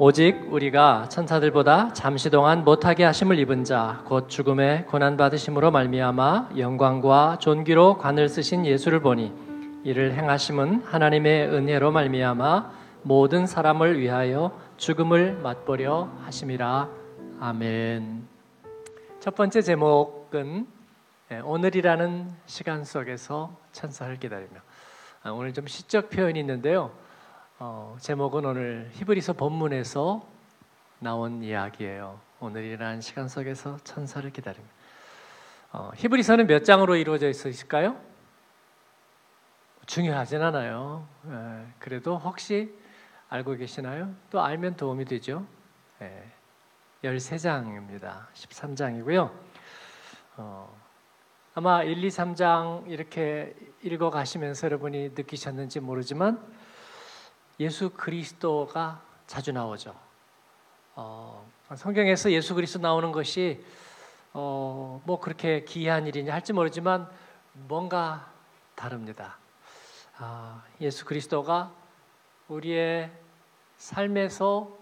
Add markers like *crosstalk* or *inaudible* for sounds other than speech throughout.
오직 우리가 천사들보다 잠시 동안 못하게 하심을 입은 자 곧 죽음의 고난 받으심으로 말미암아 영광과 존귀로 관을 쓰신 예수를 보니 이를 행하심은 하나님의 은혜로 말미암아 모든 사람을 위하여 죽음을 맛보려 하심이라 아멘. 첫 번째 제목은 예, 오늘이라는 시간 속에서 천사를 기다리며 아, 오늘 좀 시적 표현이 있는데요. 어, 제목은 오늘 히브리서 본문에서 나온 이야기예요. 오늘이라는 시간 속에서 천사를 기다립니다. 어, 히브리서는 몇 장으로 이루어져 있을까요? 중요하진 않아요. 예, 그래도 혹시 알고 계시나요? 또 알면 도움이 되죠. 예, 13장입니다. 13장이고요. 어, 아마 1, 2, 3장 이렇게 읽어 가시면서 여러분이 느끼셨는지 모르지만 예수 그리스도가 자주 나오죠. 어, 성경에서 예수 그리스도 나오는 것이 어, 뭐 그렇게 기이한 일이냐 할지 모르지만 뭔가 다릅니다. 아, 예수 그리스도가 우리의 삶에서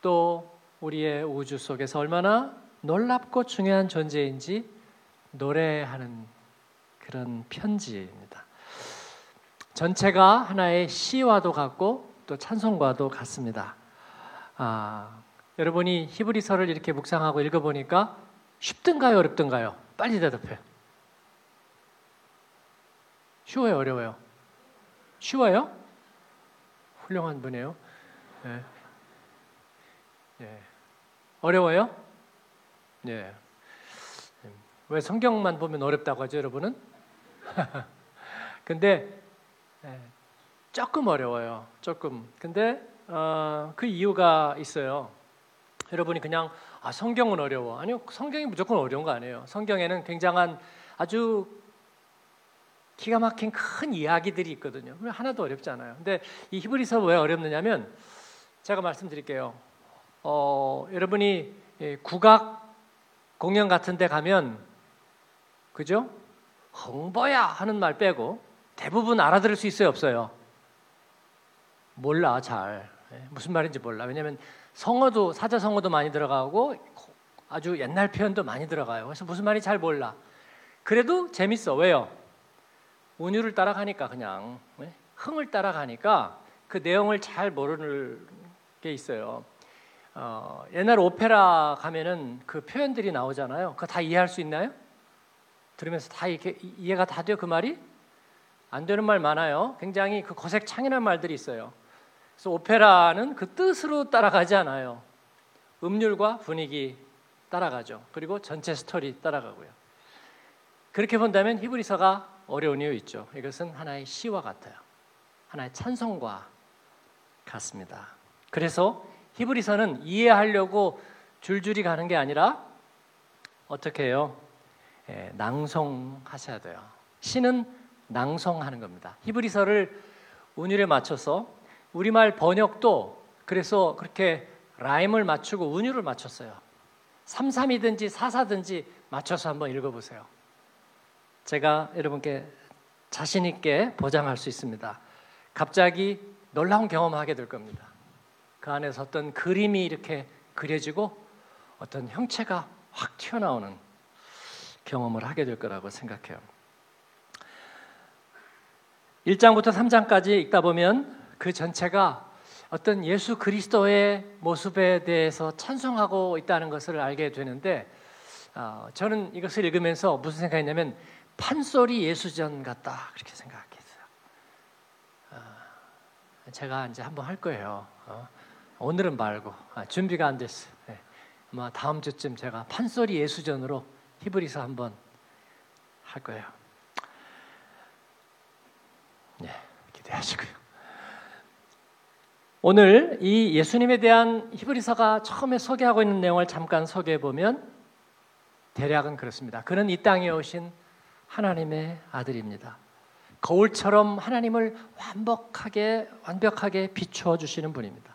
또 우리의 우주 속에서 얼마나 놀랍고 중요한 존재인지 노래하는 그런 편지입니다. 전체가 하나의 시와도 같고 또 찬송과도 같습니다. 아, 여러분이 히브리서를 이렇게 묵상하고 읽어보니까 쉽든가요, 어렵든가요? 빨리 대답해. 쉬워요, 어려워요? 쉬워요? 훌륭한 분이에요. 네. 네. 어려워요? 네. 왜 성경만 보면 어렵다고 하죠, 여러분은? *laughs* 근데 네, 조금 어려워요. 조금. 근데 어, 그 이유가 있어요. 여러분이 그냥 아, 성경은 어려워. 아니요, 성경이 무조건 어려운 거 아니에요. 성경에는 굉장한 아주 기가 막힌 큰 이야기들이 있거든요. 하나도 어렵지 않아요. 근데 이 히브리서 왜 어렵느냐면 제가 말씀드릴게요. 어, 여러분이 국악 공연 같은 데 가면 그죠? 홍보야 하는 말 빼고 대부분 알아들을 수 있어요, 없어요? 몰라, 잘. 예, 무슨 말인지 몰라. 왜냐하면 성어도 사자 성어도 많이 들어가고 아주 옛날 표현도 많이 들어가요. 그래서 무슨 말이 잘 몰라. 그래도 재밌어. 왜요? 운율을 따라가니까 그냥 예? 흥을 따라가니까 그 내용을 잘 모르는 게 있어요. 어, 옛날 오페라 가면은 그 표현들이 나오잖아요. 그거 다 이해할 수 있나요? 들으면서 다 이렇게 이해가 다 돼요 그 말이? 안 되는 말 많아요. 굉장히 그 거색창이라는 말들이 있어요. 그래서 오페라는 그 뜻으로 따라가지 않아요. 음률과 분위기 따라가죠. 그리고 전체 스토리 따라가고요. 그렇게 본다면 히브리서가 어려운 이유 있죠. 이것은 하나의 시와 같아요. 하나의 찬송과 같습니다. 그래서 히브리서는 이해하려고 줄줄이 가는 게 아니라 어떻게 해요? 예, 낭송하셔야 돼요. 시는 낭송하는 겁니다. 히브리서를 운율에 맞춰서 우리말 번역도 그래서 그렇게 라임을 맞추고 운율을 맞췄어요. 33이든지 44든지 맞춰서 한번 읽어보세요. 제가 여러분께 자신 있게 보장할 수 있습니다. 갑자기 놀라운 경험하게 될 겁니다. 그 안에서 어떤 그림이 이렇게 그려지고 어떤 형체가 확 튀어나오는 경험을 하게 될 거라고 생각해요. 1장부터 3장까지 읽다 보면 그 전체가 어떤 예수 그리스도의 모습에 대해서 찬송하고 있다는 것을 알게 되는데 어, 저는 이것을 읽으면서 무슨 생각했냐면 판소리 예수전 같다 그렇게 생각했어요. 어, 제가 이제 한번 할 거예요. 어, 오늘은 말고 아, 준비가 안 됐어요. 네. 아마 다음 주쯤 제가 판소리 예수전으로 히브리서 한번 할 거예요. 네, 기대하시고요. 오늘 이 예수님에 대한 히브리서가 처음에 소개하고 있는 내용을 잠깐 소개해 보면 대략은 그렇습니다. 그는 이 땅에 오신 하나님의 아들입니다. 거울처럼 하나님을 완벽하게 완벽하게 비추어 주시는 분입니다.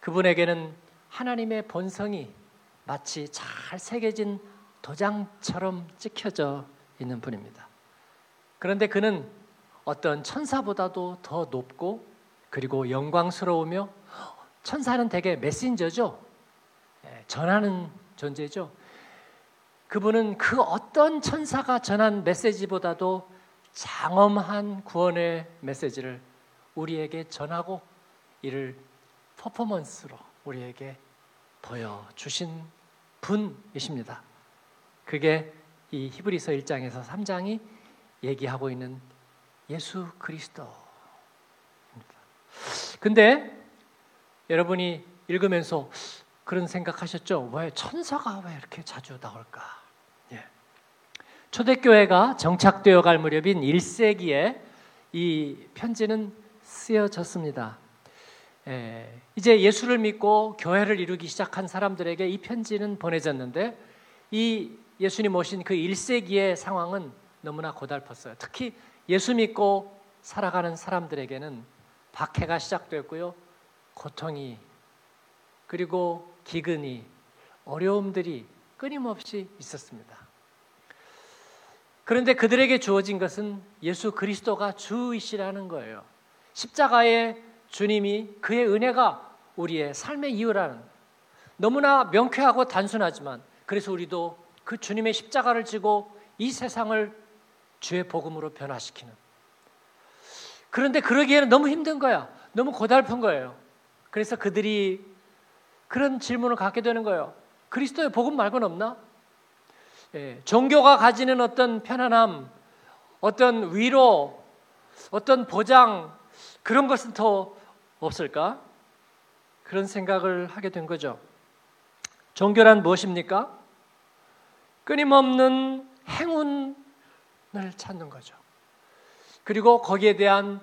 그분에게는 하나님의 본성이 마치 잘 새겨진 도장처럼 찍혀져 있는 분입니다. 그런데 그는 어떤 천사보다도 더 높고 그리고 영광스러우며 천사는 대개 메신저죠. 예, 전하는 존재죠. 그분은 그 어떤 천사가 전한 메시지보다도 장엄한 구원의 메시지를 우리에게 전하고 이를 퍼포먼스로 우리에게 보여주신 분이십니다. 그게 이 히브리서 1장에서 3장이 얘기하고 있는 예수 그리스도. 근데 여러분이 읽으면서 그런 생각하셨죠? 왜 천사가 왜 이렇게 자주 나올까? 예. 초대교회가 정착되어 갈 무렵인 1세기에 이 편지는 쓰여졌습니다. 예. 이제 예수를 믿고 교회를 이루기 시작한 사람들에게 이 편지는 보내졌는데 이 예수님 오신 그 1세기의 상황은 너무나 고달팠어요. 특히 예수 믿고 살아가는 사람들에게는 박해가 시작됐고요. 고통이 그리고 기근이 어려움들이 끊임없이 있었습니다. 그런데 그들에게 주어진 것은 예수 그리스도가 주이시라는 거예요. 십자가의 주님이 그의 은혜가 우리의 삶의 이유라는 너무나 명쾌하고 단순하지만 그래서 우리도 그 주님의 십자가를 지고 이 세상을 주의 복음으로 변화시키는 그런데 그러기에는 너무 힘든 거야. 너무 고달픈 거예요. 그래서 그들이 그런 질문을 갖게 되는 거예요. 그리스도의 복음 말고는 없나? 예, 종교가 가지는 어떤 편안함, 어떤 위로, 어떤 보장 그런 것은 더 없을까? 그런 생각을 하게 된 거죠. 종교란 무엇입니까? 끊임없는 행운 을 찾는 거죠. 그리고 거기에 대한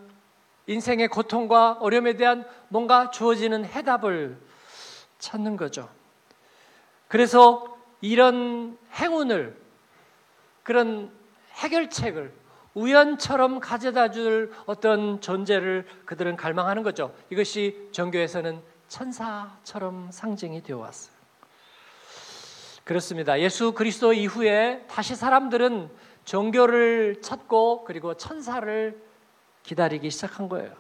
인생의 고통과 어려움에 대한 뭔가 주어지는 해답을 찾는 거죠. 그래서 이런 행운을 그런 해결책을 우연처럼 가져다 줄 어떤 존재를 그들은 갈망하는 거죠. 이것이 종교에서는 천사처럼 상징이 되어 왔어요. 그렇습니다. 예수 그리스도 이후에 다시 사람들은 종교를 찾고 그리고 천사를 기다리기 시작한 거예요.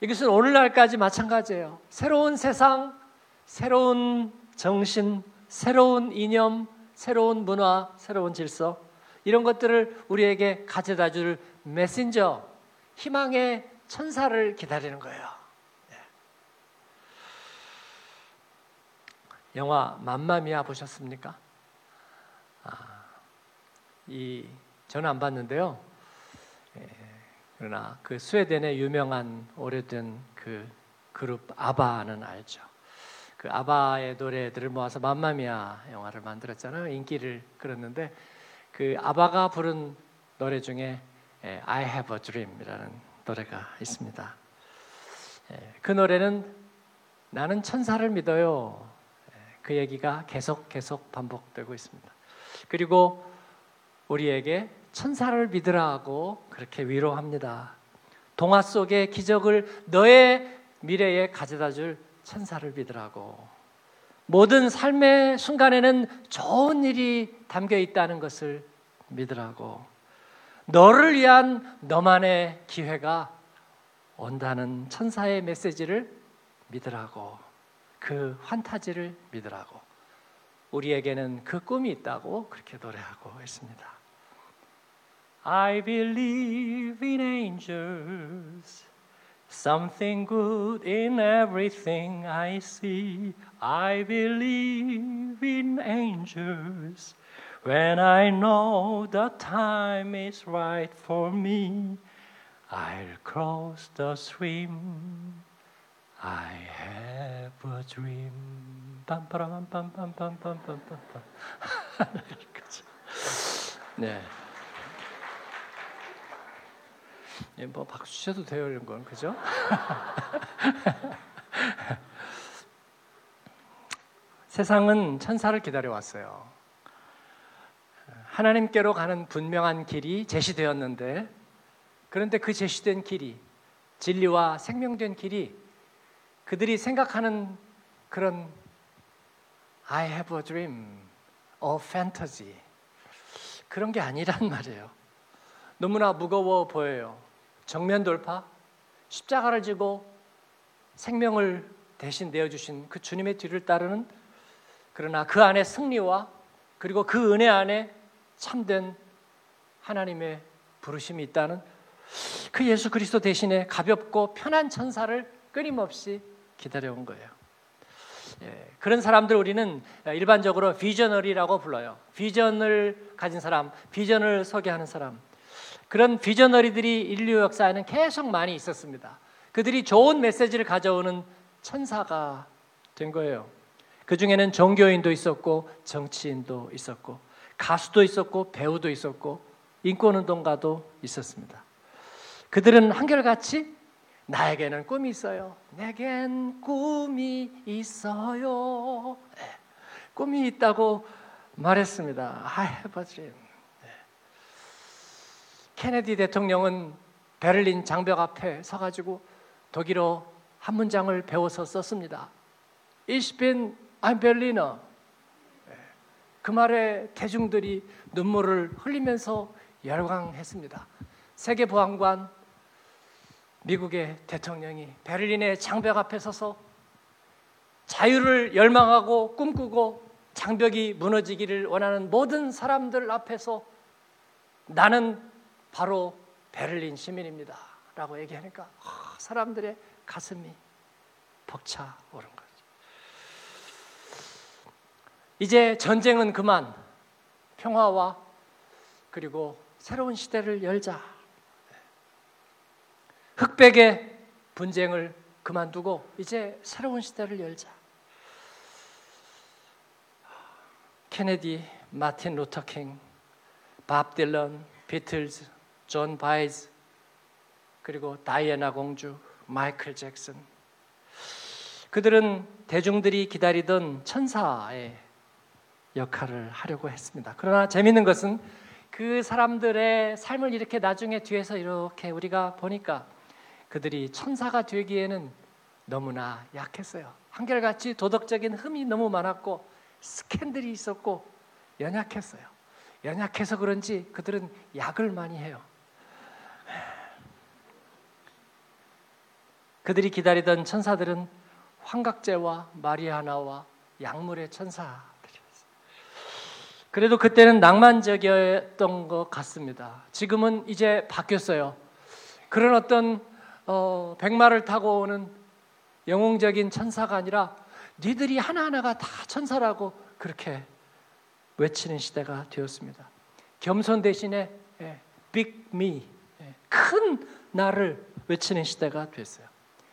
이것은 오늘날까지 마찬가지예요. 새로운 세상, 새로운 정신, 새로운 이념, 새로운 문화, 새로운 질서 이런 것들을 우리에게 가져다 줄 메신저, 희망의 천사를 기다리는 거예요. 네. 영화 맘마미아 보셨습니까? 아, 이 저는 안 봤는데요. 예. 그러나 그 스웨덴의 유명한 오래된 그 그룹 아바는 알죠. 그 아바의 노래들을 모아서 맘마미아 영화를 만들었잖아요. 인기를 끌었는데 그 아바가 부른 노래 중에 예, I Have a Dream이라는 노래가 있습니다. 예, 그 노래는 나는 천사를 믿어요. 예, 그 얘기가 계속 계속 반복되고 있습니다. 그리고 우리에게 천사를 믿으라고 그렇게 위로합니다. 동화 속의 기적을 너의 미래에 가져다 줄 천사를 믿으라고. 모든 삶의 순간에는 좋은 일이 담겨 있다는 것을 믿으라고. 너를 위한 너만의 기회가 온다는 천사의 메시지를 믿으라고. 그 환타지를 믿으라고. 우리에게는 그 꿈이 있다고 그렇게 노래하고 있습니다. I believe in angels, something good in everything I see. I believe in angels when I know the time is right for me. I'll cross the stream. I have a dream. 빰빠라빰빰빰빰빰빰빰. 네. *laughs* 예, 뭐 박수 쳐도 돼요 이런 건 그죠? *laughs* 세상은 천사를 기다려 왔어요. 하나님께로 가는 분명한 길이 제시되었는데 그런데 그 제시된 길이 진리와 생명된 길이 그들이 생각하는 그런 I have a dream, a fantasy 그런 게 아니란 말이에요. 너무나 무거워 보여요. 정면 돌파, 십자가를 지고 생명을 대신 내어주신 그 주님의 뒤를 따르는 그러나 그 안에 승리와 그리고 그 은혜 안에 참된 하나님의 부르심이 있다는 그 예수 그리스도 대신에 가볍고 편한 천사를 끊임없이 기다려온 거예요. 예, 그런 사람들 우리는 일반적으로 비저널이라고 불러요. 비전을 가진 사람, 비전을 소개하는 사람. 그런 비저너리들이 인류 역사에는 계속 많이 있었습니다. 그들이 좋은 메시지를 가져오는 천사가 된 거예요. 그 중에는 종교인도 있었고 정치인도 있었고 가수도 있었고 배우도 있었고 인권운동가도 있었습니다. 그들은 한결같이 나에게는 꿈이 있어요. 내겐 꿈이 있어요. 네. 꿈이 있다고 말했습니다. I have a dream. 네. 케네디 대통령은 베를린 장벽 앞에 서가지고 독일어 한 문장을 배워서 썼습니다. Ich bin ein Berliner. 네. 그 말에 대중들이 눈물을 흘리면서 열광했습니다. 세계보안관 미국의 대통령이 베를린의 장벽 앞에 서서 자유를 열망하고 꿈꾸고 장벽이 무너지기를 원하는 모든 사람들 앞에서 나는 바로 베를린 시민입니다. 라고 얘기하니까 사람들의 가슴이 벅차 오른 거죠. 이제 전쟁은 그만 평화와 그리고 새로운 시대를 열자. 흑백의 분쟁을 그만두고 이제 새로운 시대를 열자. 케네디, 마틴 루터킹, 밥 딜런, 비틀즈, 존 바에즈, 그리고 다이애나 공주, 마이클 잭슨. 그들은 대중들이 기다리던 천사의 역할을 하려고 했습니다. 그러나 재밌는 것은 그 사람들의 삶을 이렇게 나중에 뒤에서 이렇게 우리가 보니까 그들이 천사가 되기에는 너무나 약했어요. 한결같이 도덕적인 흠이 너무 많았고 스캔들이 있었고 연약했어요. 연약해서 그런지 그들은 약을 많이 해요. 그들이 기다리던 천사들은 환각제와 마리아나와 약물의 천사들이었어요. 그래도 그때는 낭만적이었던 것 같습니다. 지금은 이제 바뀌었어요. 그런 어떤 어, 백마를 타고 오는 영웅적인 천사가 아니라 니들이 하나하나가 다 천사라고 그렇게 외치는 시대가 되었습니다. 겸손 대신에 예, big me, 예, 큰 나를 외치는 시대가 됐어요.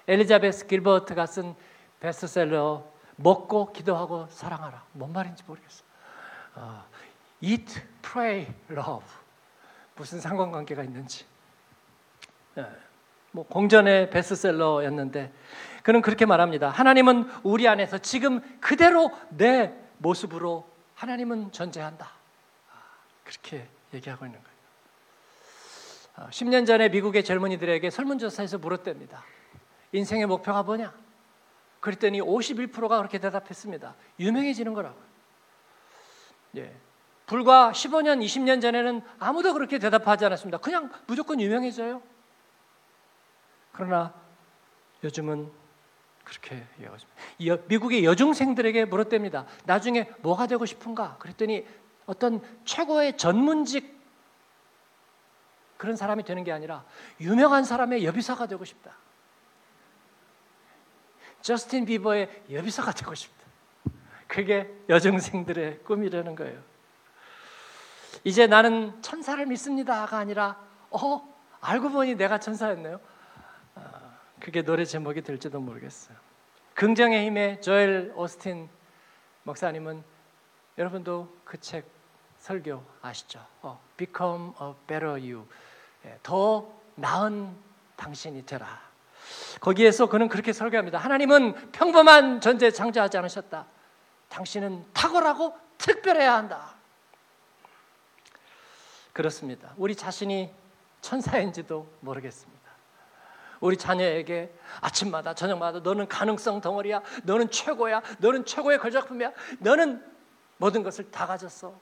엘리자베스 길버트가 쓴 베스트셀러 먹고 기도하고 사랑하라. 뭔 말인지 모르겠어. 어, eat, pray, love 무슨 상관관계가 있는지. 예. 뭐 공전의 베스트셀러였는데 그는 그렇게 말합니다. 하나님은 우리 안에서 지금 그대로 내 모습으로 하나님은 존재한다. 아, 그렇게 얘기하고 있는 거예요. 10년 아, 전에 미국의 젊은이들에게 설문조사에서 물었답니다. 인생의 목표가 뭐냐? 그랬더니 51%가 그렇게 대답했습니다. 유명해지는 거라고. 예. 불과 15년, 20년 전에는 아무도 그렇게 대답하지 않았습니다. 그냥 무조건 유명해져요. 그러나 요즘은 그렇게 얘기하고 미국의 여중생들에게 물었답니다. 나중에 뭐가 되고 싶은가? 그랬더니 어떤 최고의 전문직 그런 사람이 되는 게 아니라 유명한 사람의 여비사가 되고 싶다. 저스틴 비버의 여비사가 되고 싶다. 그게 여중생들의 꿈이라는 거예요. 이제 나는 천사를 믿습니다가 아니라 어 알고 보니 내가 천사였네요. 그게 노래 제목이 될지도 모르겠어요. 긍정의 힘의 조엘 오스틴 목사님은 여러분도 그 책 설교 아시죠? 어, Become a better you. 예, 더 나은 당신이 되라. 거기에서 그는 그렇게 설교합니다. 하나님은 평범한 존재 창조하지 않으셨다. 당신은 탁월하고 특별해야 한다. 그렇습니다. 우리 자신이 천사인지도 모르겠습니다. 우리 자녀에게 아침마다 저녁마다 너는 가능성 덩어리야. 너는 최고야. 너는 최고의 걸작품이야. 너는 모든 것을 다 가졌어.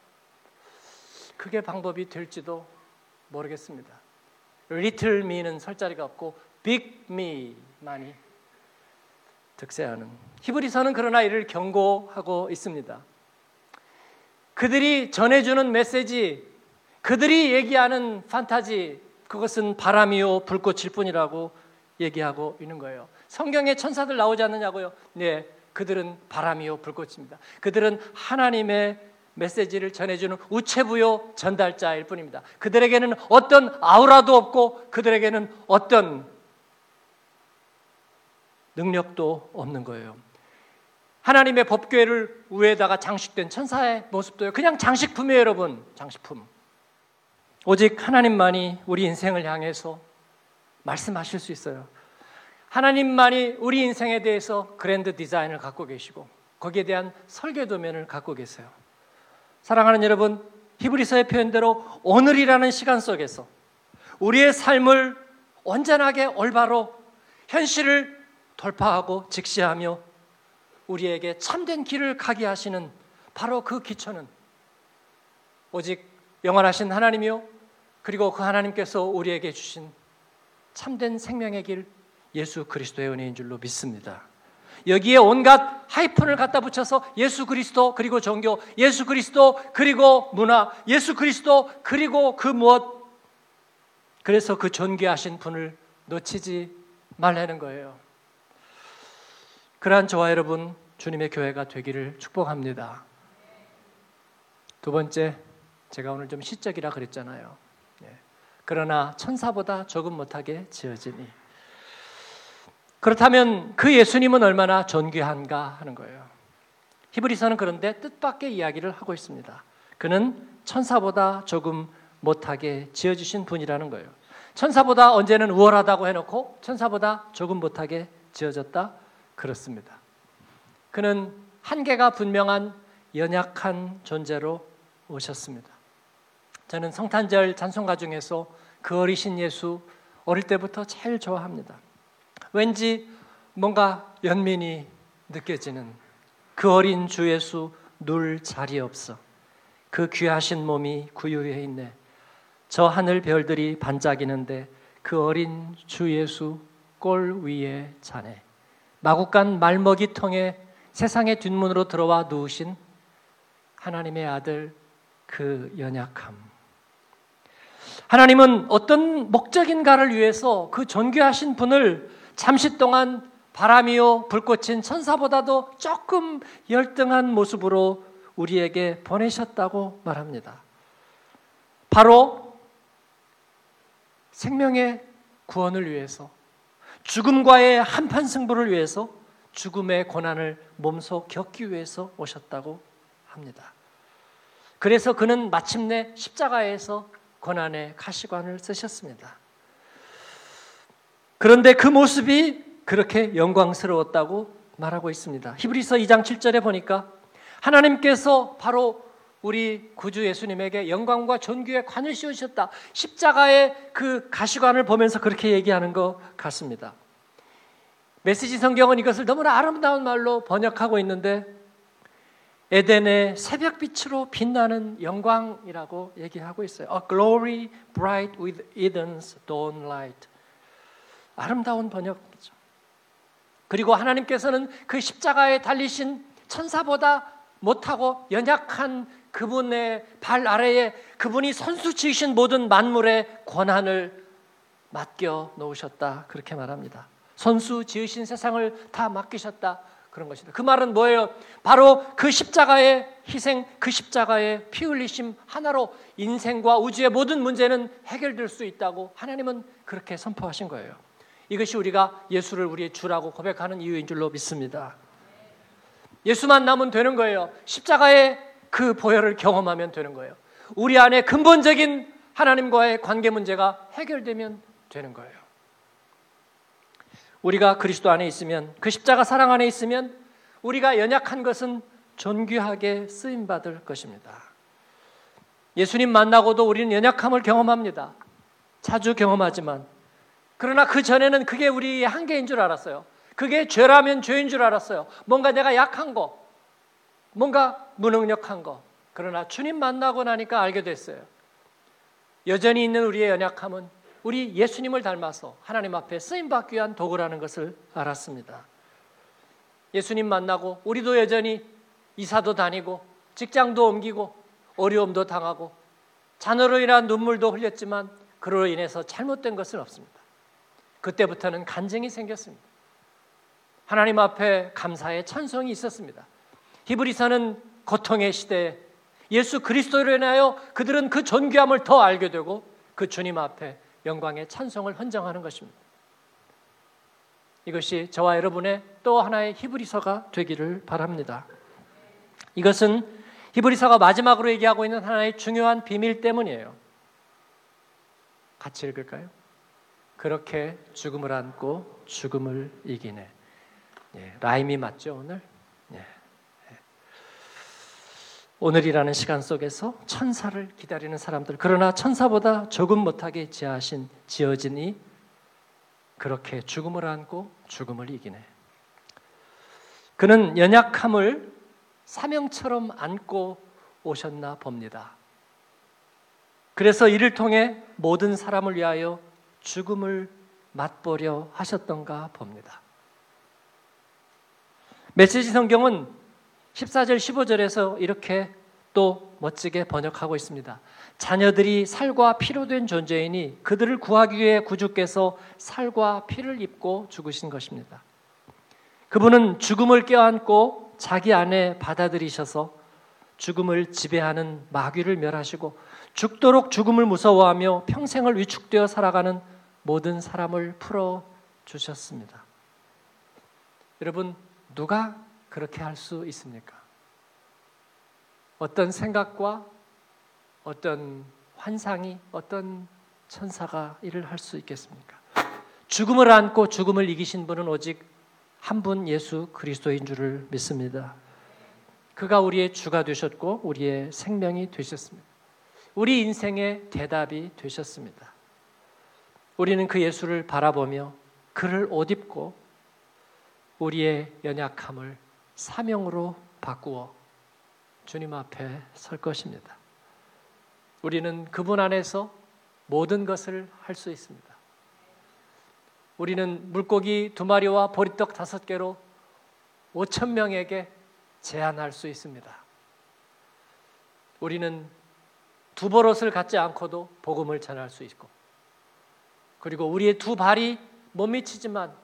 그게 방법이 될지도 모르겠습니다. Little me는 설 자리가 없고 Big me만이 득세하는 히브리서는 그러나 이를 경고하고 있습니다. 그들이 전해주는 메시지, 그들이 얘기하는 판타지, 그것은 바람이요 불꽃일 뿐이라고 얘기하고 있는 거예요. 성경에 천사들 나오지 않느냐고요? 네, 그들은 바람이요 불꽃입니다. 그들은 하나님의 메시지를 전해주는 우체부요 전달자일 뿐입니다. 그들에게는 어떤 아우라도 없고 그들에게는 어떤 능력도 없는 거예요. 하나님의 법궤를 위에다가 장식된 천사의 모습도요. 그냥 장식품이에요, 여러분. 장식품. 오직 하나님만이 우리 인생을 향해서 말씀하실 수 있어요. 하나님만이 우리 인생에 대해서 그랜드 디자인을 갖고 계시고 거기에 대한 설계 도면을 갖고 계세요. 사랑하는 여러분, 히브리서의 표현대로 오늘이라는 시간 속에서 우리의 삶을 온전하게 올바로 현실을 돌파하고 직시하며 우리에게 참된 길을 가게 하시는 바로 그 기초는 오직 영원하신 하나님이요 그리고 그 하나님께서 우리에게 주신 참된 생명의 길 예수 그리스도의 은혜인 줄로 믿습니다. 여기에 온갖 하이픈을 갖다 붙여서 예수 그리스도 그리고 종교, 예수 그리스도 그리고 문화, 예수 그리스도 그리고 그 무엇 그래서 그 존귀하신 분을 놓치지 말라는 거예요. 그러한 저와 여러분 주님의 교회가 되기를 축복합니다. 두 번째 제가 오늘 좀 시적이라 그랬잖아요. 예. 그러나 천사보다 조금 못하게 지어지니 그렇다면 그 예수님은 얼마나 존귀한가 하는 거예요. 히브리서는 그런데 뜻밖의 이야기를 하고 있습니다. 그는 천사보다 조금 못하게 지어주신 분이라는 거예요. 천사보다 언제는 우월하다고 해놓고 천사보다 조금 못하게 지어졌다 그렇습니다. 그는 한계가 분명한 연약한 존재로 오셨습니다. 저는 성탄절 찬송가 중에서 그 어리신 예수 어릴 때부터 제일 좋아합니다. 왠지 뭔가 연민이 느껴지는 그 어린 주 예수 눌 자리 없어. 그 귀하신 몸이 구유해 있네. 저 하늘 별들이 반짝이는데 그 어린 주 예수 꼴 위에 자네. 마국간 말먹이 통에 세상의 뒷문으로 들어와 누우신 하나님의 아들 그 연약함. 하나님은 어떤 목적인가를 위해서 그 존귀하신 분을 잠시 동안 바람이요 불꽃인 천사보다도 조금 열등한 모습으로 우리에게 보내셨다고 말합니다. 바로 생명의 구원을 위해서 죽음과의 한판 승부를 위해서 죽음의 고난을 몸소 겪기 위해서 오셨다고 합니다. 그래서 그는 마침내 십자가에서 고난의 가시관을 쓰셨습니다. 그런데 그 모습이 그렇게 영광스러웠다고 말하고 있습니다. 히브리서 2장 7절에 보니까 하나님께서 바로 우리 구주 예수님에게 영광과 존귀의 관을 씌우셨다. 십자가의 그 가시관을 보면서 그렇게 얘기하는 것 같습니다. 메시지 성경은 이것을 너무나 아름다운 말로 번역하고 있는데 에덴의 새벽 빛으로 빛나는 영광이라고 얘기하고 있어요. A glory bright with Eden's dawn light. 아름다운 번역이죠. 그리고 하나님께서는 그 십자가에 달리신 천사보다 못하고 연약한 그분의 발 아래에 그분이 선수 지으신 모든 만물의 권한을 맡겨 놓으셨다. 그렇게 말합니다. 선수 지으신 세상을 다 맡기셨다. 그런 것이다. 그 말은 뭐예요? 바로 그 십자가의 희생, 그 십자가의 피 흘리심 하나로 인생과 우주의 모든 문제는 해결될 수 있다고 하나님은 그렇게 선포하신 거예요. 이것이 우리가 예수를 우리의 주라고 고백하는 이유인 줄로 믿습니다. 예수만 남은 되는 거예요. 십자가의 그 보혈을 경험하면 되는 거예요. 우리 안에 근본적인 하나님과의 관계 문제가 해결되면 되는 거예요. 우리가 그리스도 안에 있으면 그 십자가 사랑 안에 있으면 우리가 연약한 것은 존귀하게 쓰임 받을 것입니다. 예수님 만나고도 우리는 연약함을 경험합니다. 자주 경험하지만 그러나 그 전에는 그게 우리의 한계인 줄 알았어요. 그게 죄라면 죄인 줄 알았어요. 뭔가 내가 약한 거, 뭔가 무능력한 거. 그러나 주님 만나고 나니까 알게 됐어요. 여전히 있는 우리의 연약함은 우리 예수님을 닮아서 하나님 앞에 쓰임 받기 위한 도구라는 것을 알았습니다. 예수님 만나고 우리도 여전히 이사도 다니고 직장도 옮기고 어려움도 당하고 자녀로 인한 눈물도 흘렸지만 그로 인해서 잘못된 것은 없습니다. 그때부터는 간증이 생겼습니다. 하나님 앞에 감사의 찬송이 있었습니다. 히브리서는 고통의 시대에 예수 그리스도로 인하여 그들은 그 존귀함을 더 알게 되고 그 주님 앞에 영광의 찬송을 헌정하는 것입니다. 이것이 저와 여러분의 또 하나의 히브리서가 되기를 바랍니다. 이것은 히브리서가 마지막으로 얘기하고 있는 하나의 중요한 비밀 때문이에요. 같이 읽을까요? 그렇게 죽음을 안고 죽음을 이기네. 예, 라임이 맞죠 오늘? 예, 예. 오늘이라는 시간 속에서 천사를 기다리는 사람들 그러나 천사보다 조금 못하게 지하신 지어진이 그렇게 죽음을 안고 죽음을 이기네. 그는 연약함을 사명처럼 안고 오셨나 봅니다. 그래서 이를 통해 모든 사람을 위하여 죽음을 맛보려 하셨던가 봅니다. 메시지 성경은 14절 15절에서 이렇게 또 멋지게 번역하고 있습니다. 자녀들이 살과 피로 된 존재이니 그들을 구하기 위해 구주께서 살과 피를 입고 죽으신 것입니다. 그분은 죽음을 껴안고 자기 안에 받아들이셔서 죽음을 지배하는 마귀를 멸하시고 죽도록 죽음을 무서워하며 평생을 위축되어 살아가는 모든 사람을 풀어 주셨습니다. 여러분 누가 그렇게 할 수 있습니까? 어떤 생각과 어떤 환상이 어떤 천사가 일을 할 수 있겠습니까? 죽음을 안고 죽음을 이기신 분은 오직 한 분 예수 그리스도인 줄을 믿습니다. 그가 우리의 주가 되셨고 우리의 생명이 되셨습니다. 우리 인생의 대답이 되셨습니다. 우리는 그 예수를 바라보며 그를 옷 입고 우리의 연약함을 사명으로 바꾸어 주님 앞에 설 것입니다. 우리는 그분 안에서 모든 것을 할 수 있습니다. 우리는 물고기 두 마리와 보리떡 다섯 개로 5천 명에게 제한할 수 있습니다. 우리는 두 버릇을 갖지 않고도 복음을 전할 수 있고, 그리고 우리의 두 발이 못 미치지만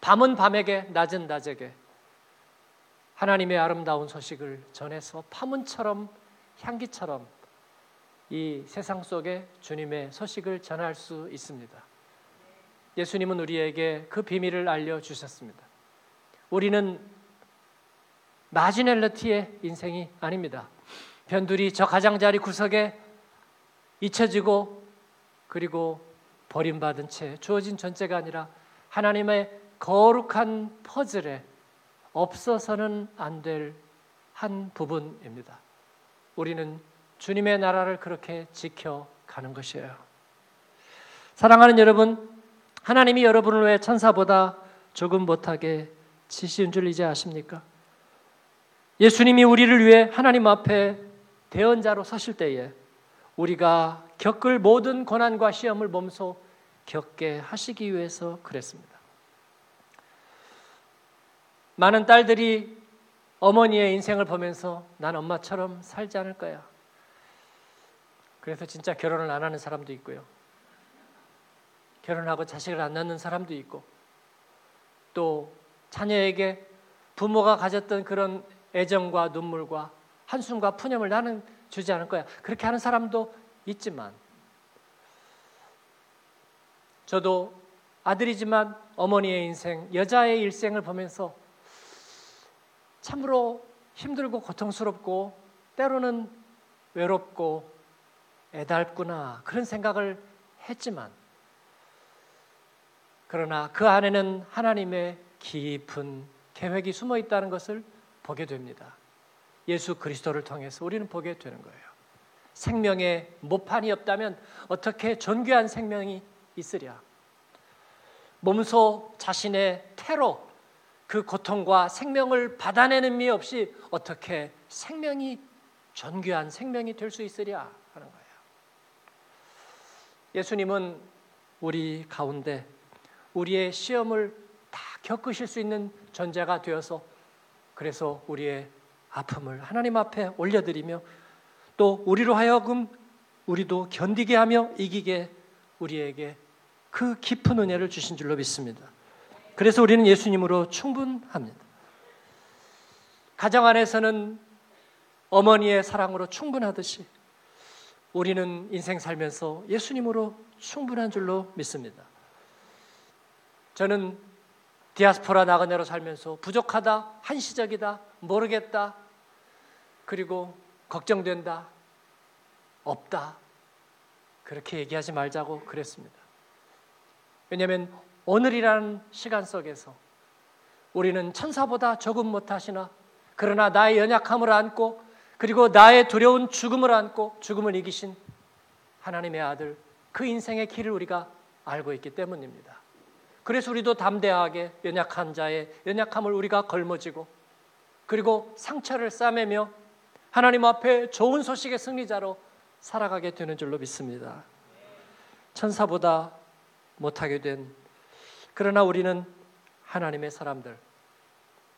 밤은 밤에게 낮은 낮에게 하나님의 아름다운 소식을 전해서 파문처럼 향기처럼 이 세상 속에 주님의 소식을 전할 수 있습니다. 예수님은 우리에게 그 비밀을 알려 주셨습니다. 우리는 마지넬러티의 인생이 아닙니다. 변두리 저 가장자리 구석에 잊혀지고 그리고 버림받은 채 주어진 존재가 아니라 하나님의 거룩한 퍼즐에 없어서는 안 될 한 부분입니다. 우리는 주님의 나라를 그렇게 지켜가는 것이에요. 사랑하는 여러분, 하나님이 여러분을 왜 천사보다 조금 못하게 지시는 줄 이제 아십니까? 예수님이 우리를 위해 하나님 앞에 대언자로 서실 때에 우리가 겪을 모든 고난과 시험을 몸소 겪게 하시기 위해서 그랬습니다. 많은 딸들이 어머니의 인생을 보면서 난 엄마처럼 살지 않을 거야. 그래서 진짜 결혼을 안 하는 사람도 있고요. 결혼하고 자식을 안 낳는 사람도 있고 또 자녀에게 부모가 가졌던 그런 애정과 눈물과 한숨과 푸념을 나는 주지 않을 거야. 그렇게 하는 사람도 있지만 저도 아들이지만 어머니의 인생, 여자의 일생을 보면서 참으로 힘들고 고통스럽고 때로는 외롭고 애달구나 그런 생각을 했지만 그러나 그 안에는 하나님의 깊은 계획이 숨어 있다는 것을 보게 됩니다. 예수 그리스도를 통해서 우리는 보게 되는 거예요. 생명의 모판이 없다면 어떻게 존귀한 생명이 있으랴? 몸소 자신의 태로 그 고통과 생명을 받아내는 미 없이 어떻게 생명이 존귀한 생명이 될 수 있으랴 하는 거예요. 예수님은 우리 가운데 우리의 시험을 다 겪으실 수 있는 존재가 되어서 그래서 우리의 아픔을 하나님 앞에 올려드리며 또 우리로 하여금 우리도 견디게 하며 이기게 우리에게 그 깊은 은혜를 주신 줄로 믿습니다. 그래서 우리는 예수님으로 충분합니다. 가정 안에서는 어머니의 사랑으로 충분하듯이 우리는 인생 살면서 예수님으로 충분한 줄로 믿습니다. 저는 디아스포라 나그네로 살면서 부족하다, 한시적이다, 모르겠다, 그리고 걱정된다, 없다. 그렇게 얘기하지 말자고 그랬습니다. 왜냐하면 오늘이라는 시간 속에서 우리는 천사보다 조금 못하시나 그러나 나의 연약함을 안고 그리고 나의 두려운 죽음을 안고 죽음을 이기신 하나님의 아들 그 인생의 길을 우리가 알고 있기 때문입니다. 그래서 우리도 담대하게 연약한 자의 연약함을 우리가 걸머지고 그리고 상처를 싸매며 하나님 앞에 좋은 소식의 승리자로 살아가게 되는 줄로 믿습니다. 천사보다 못하게 된 그러나 우리는 하나님의 사람들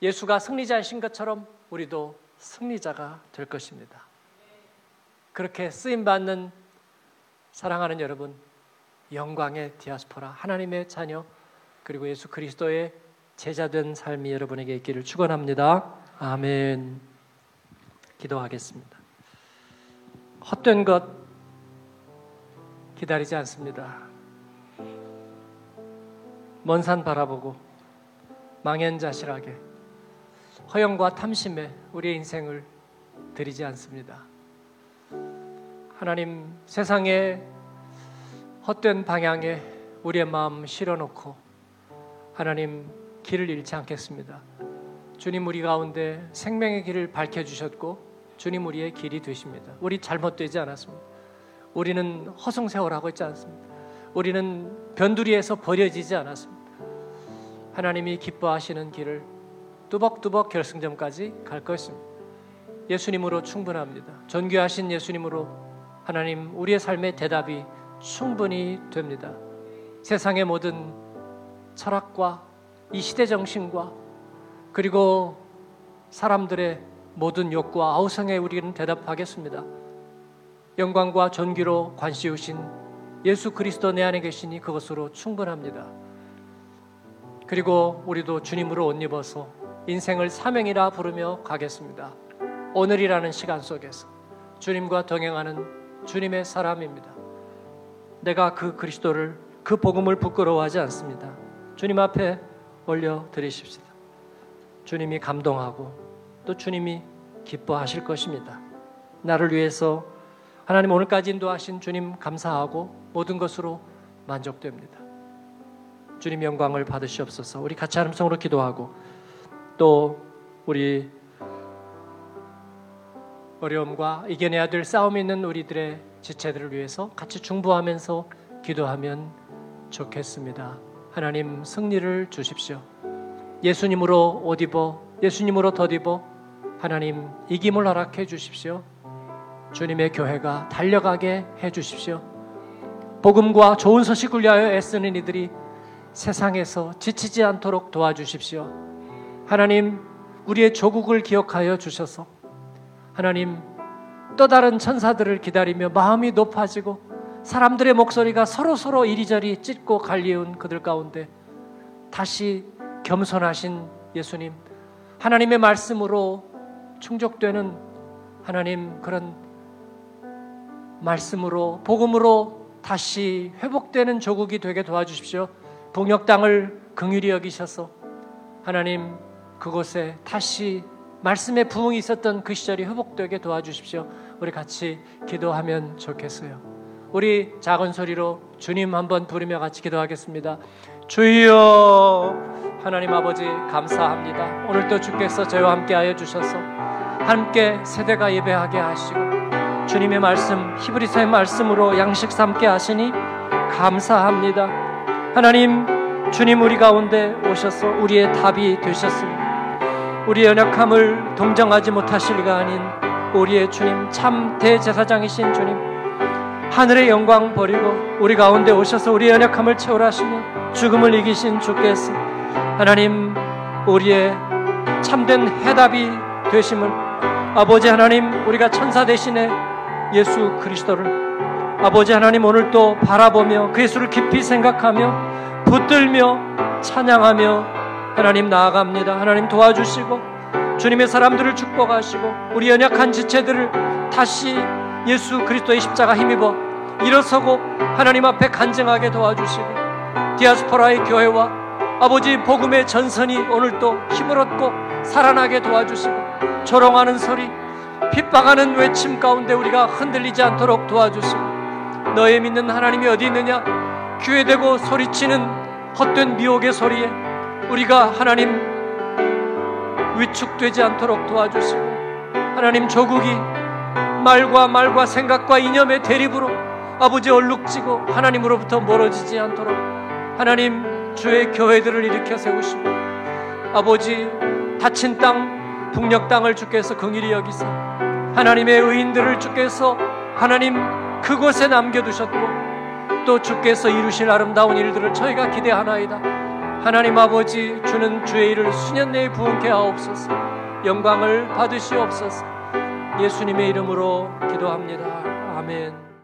예수가 승리자이신 것처럼 우리도 승리자가 될 것입니다. 그렇게 쓰임 받는 사랑하는 여러분 영광의 디아스포라 하나님의 자녀 그리고 예수 그리스도의 제자된 삶이 여러분에게 있기를 축원합니다. 아멘. 기도하겠습니다. 헛된 것 기다리지 않습니다. 먼 산 바라보고 망연자실하게 허영과 탐심에 우리의 인생을 드리지 않습니다. 하나님 세상의 헛된 방향에 우리의 마음 실어놓고 하나님 길을 잃지 않겠습니다. 주님 우리 가운데 생명의 길을 밝혀 주셨고 주님 우리의 길이 되십니다. 우리 잘못되지 않았습니다. 우리는 허송세월하고 있지 않습니다. 우리는 변두리에서 버려지지 않았습니다. 하나님이 기뻐하시는 길을 뚜벅뚜벅 결승점까지 갈 것입니다. 예수님으로 충분합니다. 존귀하신 예수님으로 하나님 우리의 삶의 대답이 충분히 됩니다. 세상의 모든 철학과 이 시대 정신과 그리고 사람들의 모든 욕구와 아우성에 우리는 대답하겠습니다. 영광과 존귀로 관시우신 예수 그리스도 내 안에 계시니 그것으로 충분합니다. 그리고 우리도 주님으로 옷 입어서 인생을 사명이라 부르며 가겠습니다. 오늘이라는 시간 속에서 주님과 동행하는 주님의 사람입니다. 내가 그 그리스도를 그 복음을 부끄러워하지 않습니다. 주님 앞에 올려 드리십시다. 주님이 감동하고 또 주님이 기뻐하실 것입니다. 나를 위해서 하나님 오늘까지 인도하신 주님 감사하고 모든 것으로 만족됩니다. 주님 영광을 받으시옵소서. 우리 같이 하음성으로 기도하고 또 우리 어려움과 이겨내야 될 싸움이 있는 우리들의 지체들을 위해서 같이 중보하면서 기도하면 좋겠습니다. 하나님 승리를 주십시오. 예수님으로 옷 입어 예수님으로 덧입어 하나님 이김을 허락해 주십시오. 주님의 교회가 달려가게 해 주십시오. 복음과 좋은 소식을 위하여 애쓰는 이들이 세상에서 지치지 않도록 도와주십시오. 하나님 우리의 조국을 기억하여 주셔서 하나님 또 다른 천사들을 기다리며 마음이 높아지고 사람들의 목소리가 서로서로 이리저리 찢고 갈리운 그들 가운데 다시 겸손하신 예수님 하나님의 말씀으로 충족되는 하나님 그런 말씀으로 복음으로 다시 회복되는 조국이 되게 도와주십시오. 동역 땅을 긍휼히 여기셔서 하나님 그곳에 다시 말씀의 부흥이 있었던 그 시절이 회복되게 도와주십시오. 우리 같이 기도하면 좋겠어요. 우리 작은 소리로 주님 한번 부르며 같이 기도하겠습니다. 주여 하나님 아버지 감사합니다. 오늘도 주께서 저희와 함께하여 주셔서 함께 세대가 예배하게 하시고 주님의 말씀 히브리서의 말씀으로 양식 삼게 하시니 감사합니다. 하나님 주님 우리 가운데 오셔서 우리의 답이 되셨습니다. 우리의 연약함을 동정하지 못하실 리가 아닌 우리의 주님 참 대제사장이신 주님 하늘의 영광 버리고 우리 가운데 오셔서 우리의 연약함을 채우라 하시는 죽음을 이기신 주께서 하나님 우리의 참된 해답이 되심을 아버지 하나님 우리가 천사 대신에 예수 그리스도를 아버지 하나님 오늘 또 바라보며 그 예수를 깊이 생각하며 붙들며 찬양하며 하나님 나아갑니다. 하나님 도와주시고 주님의 사람들을 축복하시고 우리 연약한 지체들을 다시 예수 그리스도의 십자가 힘입어 일어서고 하나님 앞에 간증하게 도와주시고 디아스포라의 교회와 아버지 복음의 전선이 오늘 또 힘을 얻고 살아나게 도와주시고 조롱하는 소리 핍박하는 외침 가운데 우리가 흔들리지 않도록 도와주시고 너의 믿는 하나님이 어디 있느냐? 귀에대고 소리치는 헛된 미혹의 소리에 우리가 하나님 위축되지 않도록 도와주시고 하나님 조국이 말과 말과 생각과 이념의 대립으로 아버지 얼룩지고 하나님으로부터 멀어지지 않도록 하나님 주의 교회들을 일으켜 세우시고 아버지 다친 땅 북녘 땅을 주께서 긍일히 여기사 하나님의 의인들을 주께서 하나님 그곳에 남겨두셨고 또 주께서 이루실 아름다운 일들을 저희가 기대하나이다. 하나님 아버지 주는 주의 일을 수년 내에 부응케 하옵소서. 영광을 받으시옵소서. 예수님의 이름으로 기도합니다. 아멘